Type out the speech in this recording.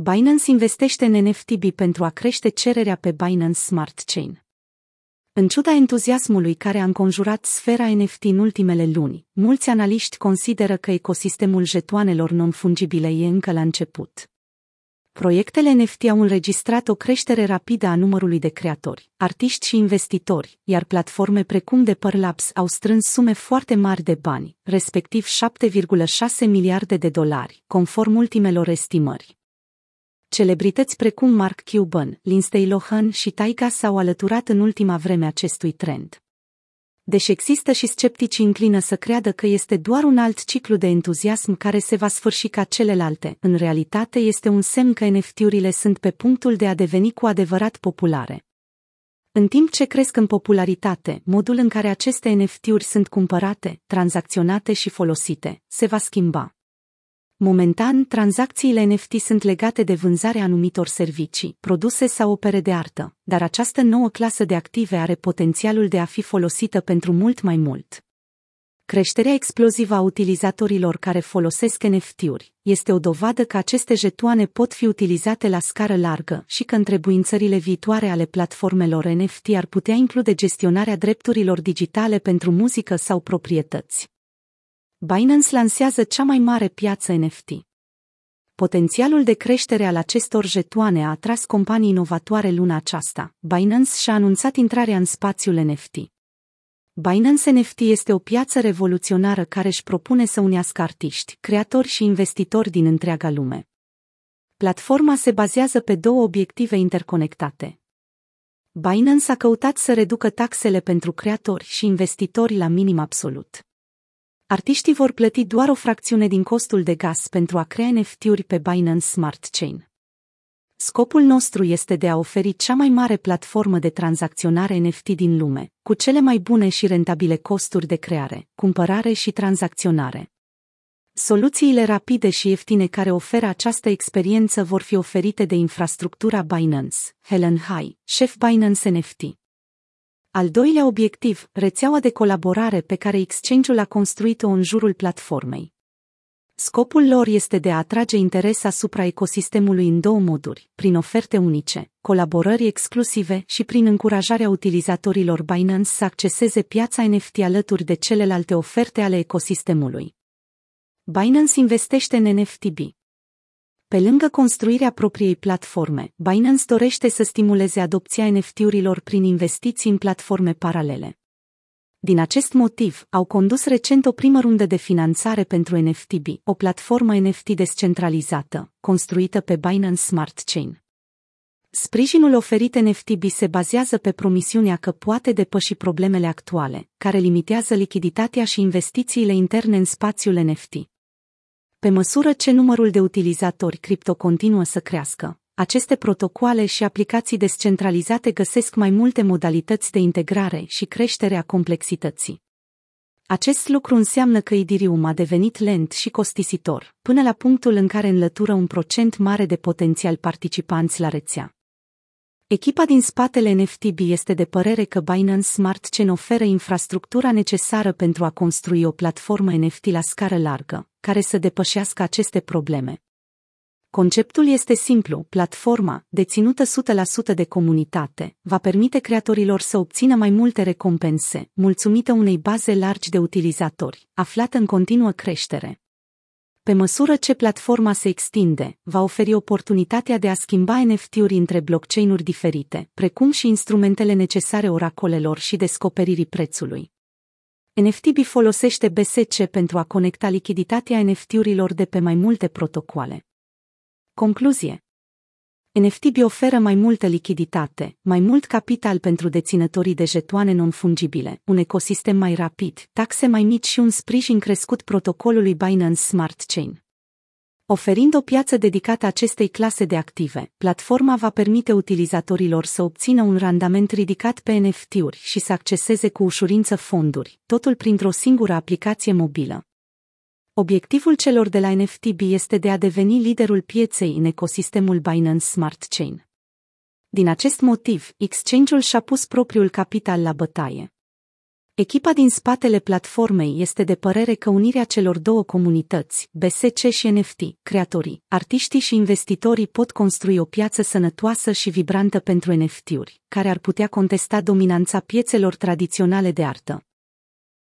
Binance investește în NFTB pentru a crește cererea pe Binance Smart Chain. În ciuda entuziasmului care a înconjurat sfera NFT în ultimele luni, mulți analiști consideră că ecosistemul jetoanelor non-fungibile e încă la început. Proiectele NFT au înregistrat o creștere rapidă a numărului de creatori, artiști și investitori, iar platforme precum de Labs au strâns sume foarte mari de bani, respectiv 7,6 miliarde de dolari, conform ultimelor estimări. Celebrități precum Mark Cuban, Lindsay Lohan și Taiga s-au alăturat în ultima vreme acestui trend. Deși există și sceptici înclină să creadă că este doar un alt ciclu de entuziasm care se va sfârși ca celelalte, în realitate este un semn că NFT-urile sunt pe punctul de a deveni cu adevărat populare. În timp ce cresc în popularitate, modul în care aceste NFT-uri sunt cumpărate, tranzacționate și folosite, se va schimba. Momentan, tranzacțiile NFT sunt legate de vânzarea anumitor servicii, produse sau opere de artă, dar această nouă clasă de active are potențialul de a fi folosită pentru mult mai mult. Creșterea explozivă a utilizatorilor care folosesc NFT-uri este o dovadă că aceste jetoane pot fi utilizate la scară largă și că întrebuințările viitoare ale platformelor NFT ar putea include gestionarea drepturilor digitale pentru muzică sau proprietăți. Binance lansează cea mai mare piață NFT. Potențialul de creștere al acestor jetoane a atras companii inovatoare luna aceasta. Binance și-a anunțat intrarea în spațiul NFT. Binance NFT este o piață revoluționară care își propune să unească artiști, creatori și investitori din întreaga lume. Platforma se bazează pe două obiective interconectate. Binance a căutat să reducă taxele pentru creatori și investitori la minim absolut. Artiștii vor plăti doar o fracțiune din costul de gas pentru a crea NFT-uri pe Binance Smart Chain. Scopul nostru este de a oferi cea mai mare platformă de tranzacționare NFT din lume, cu cele mai bune și rentabile costuri de creare, cumpărare și tranzacționare. Soluțiile rapide și ieftine care oferă această experiență vor fi oferite de infrastructura Binance, Helen Hai, șef Binance NFT. Al doilea obiectiv, rețeaua de colaborare pe care Exchange-ul a construit-o în jurul platformei. Scopul lor este de a atrage interes asupra ecosistemului în două moduri, prin oferte unice, colaborări exclusive și prin încurajarea utilizatorilor Binance să acceseze piața NFT alături de celelalte oferte ale ecosistemului. Binance investește în NFTB. Pe lângă construirea propriei platforme, Binance dorește să stimuleze adopția NFT-urilor prin investiții în platforme paralele. Din acest motiv, au condus recent o primă rundă de finanțare pentru NFTB, o platformă NFT descentralizată, construită pe Binance Smart Chain. Sprijinul oferit NFTB se bazează pe promisiunea că poate depăși problemele actuale, care limitează lichiditatea și investițiile interne în spațiul NFT. Pe măsură ce numărul de utilizatori cripto continuă să crească, aceste protocoale și aplicații descentralizate găsesc mai multe modalități de integrare și creștere a complexității. Acest lucru înseamnă că Idirium a devenit lent și costisitor, până la punctul în care înlătură un procent mare de potențial participanți la rețea. Echipa din spatele NFTB este de părere că Binance Smart Chain oferă infrastructura necesară pentru a construi o platformă NFT la scară largă, care să depășească aceste probleme. Conceptul este simplu, platforma, deținută 100% de comunitate, va permite creatorilor să obțină mai multe recompense, mulțumită unei baze largi de utilizatori, aflată în continuă creștere. Pe măsură ce platforma se extinde, va oferi oportunitatea de a schimba NFT-uri între blockchain-uri diferite, precum și instrumentele necesare oracolelor și descoperirii prețului. NFTB folosește BSC pentru a conecta lichiditatea NFT-urilor de pe mai multe protocoale. Concluzie NFTB oferă mai multă lichiditate, mai mult capital pentru deținătorii de jetoane non-fungibile, un ecosistem mai rapid, taxe mai mici și un sprijin crescut protocolului Binance Smart Chain. Oferind o piață dedicată acestei clase de active, platforma va permite utilizatorilor să obțină un randament ridicat pe NFT-uri și să acceseze cu ușurință fonduri, totul printr-o singură aplicație mobilă. Obiectivul celor de la NFTB este de a deveni liderul pieței în ecosistemul Binance Smart Chain. Din acest motiv, exchange-ul și-a pus propriul capital la bătaie. Echipa din spatele platformei este de părere că unirea celor două comunități, BSC și NFT, creatorii, artiștii și investitorii pot construi o piață sănătoasă și vibrantă pentru NFT-uri, care ar putea contesta dominanța piețelor tradiționale de artă.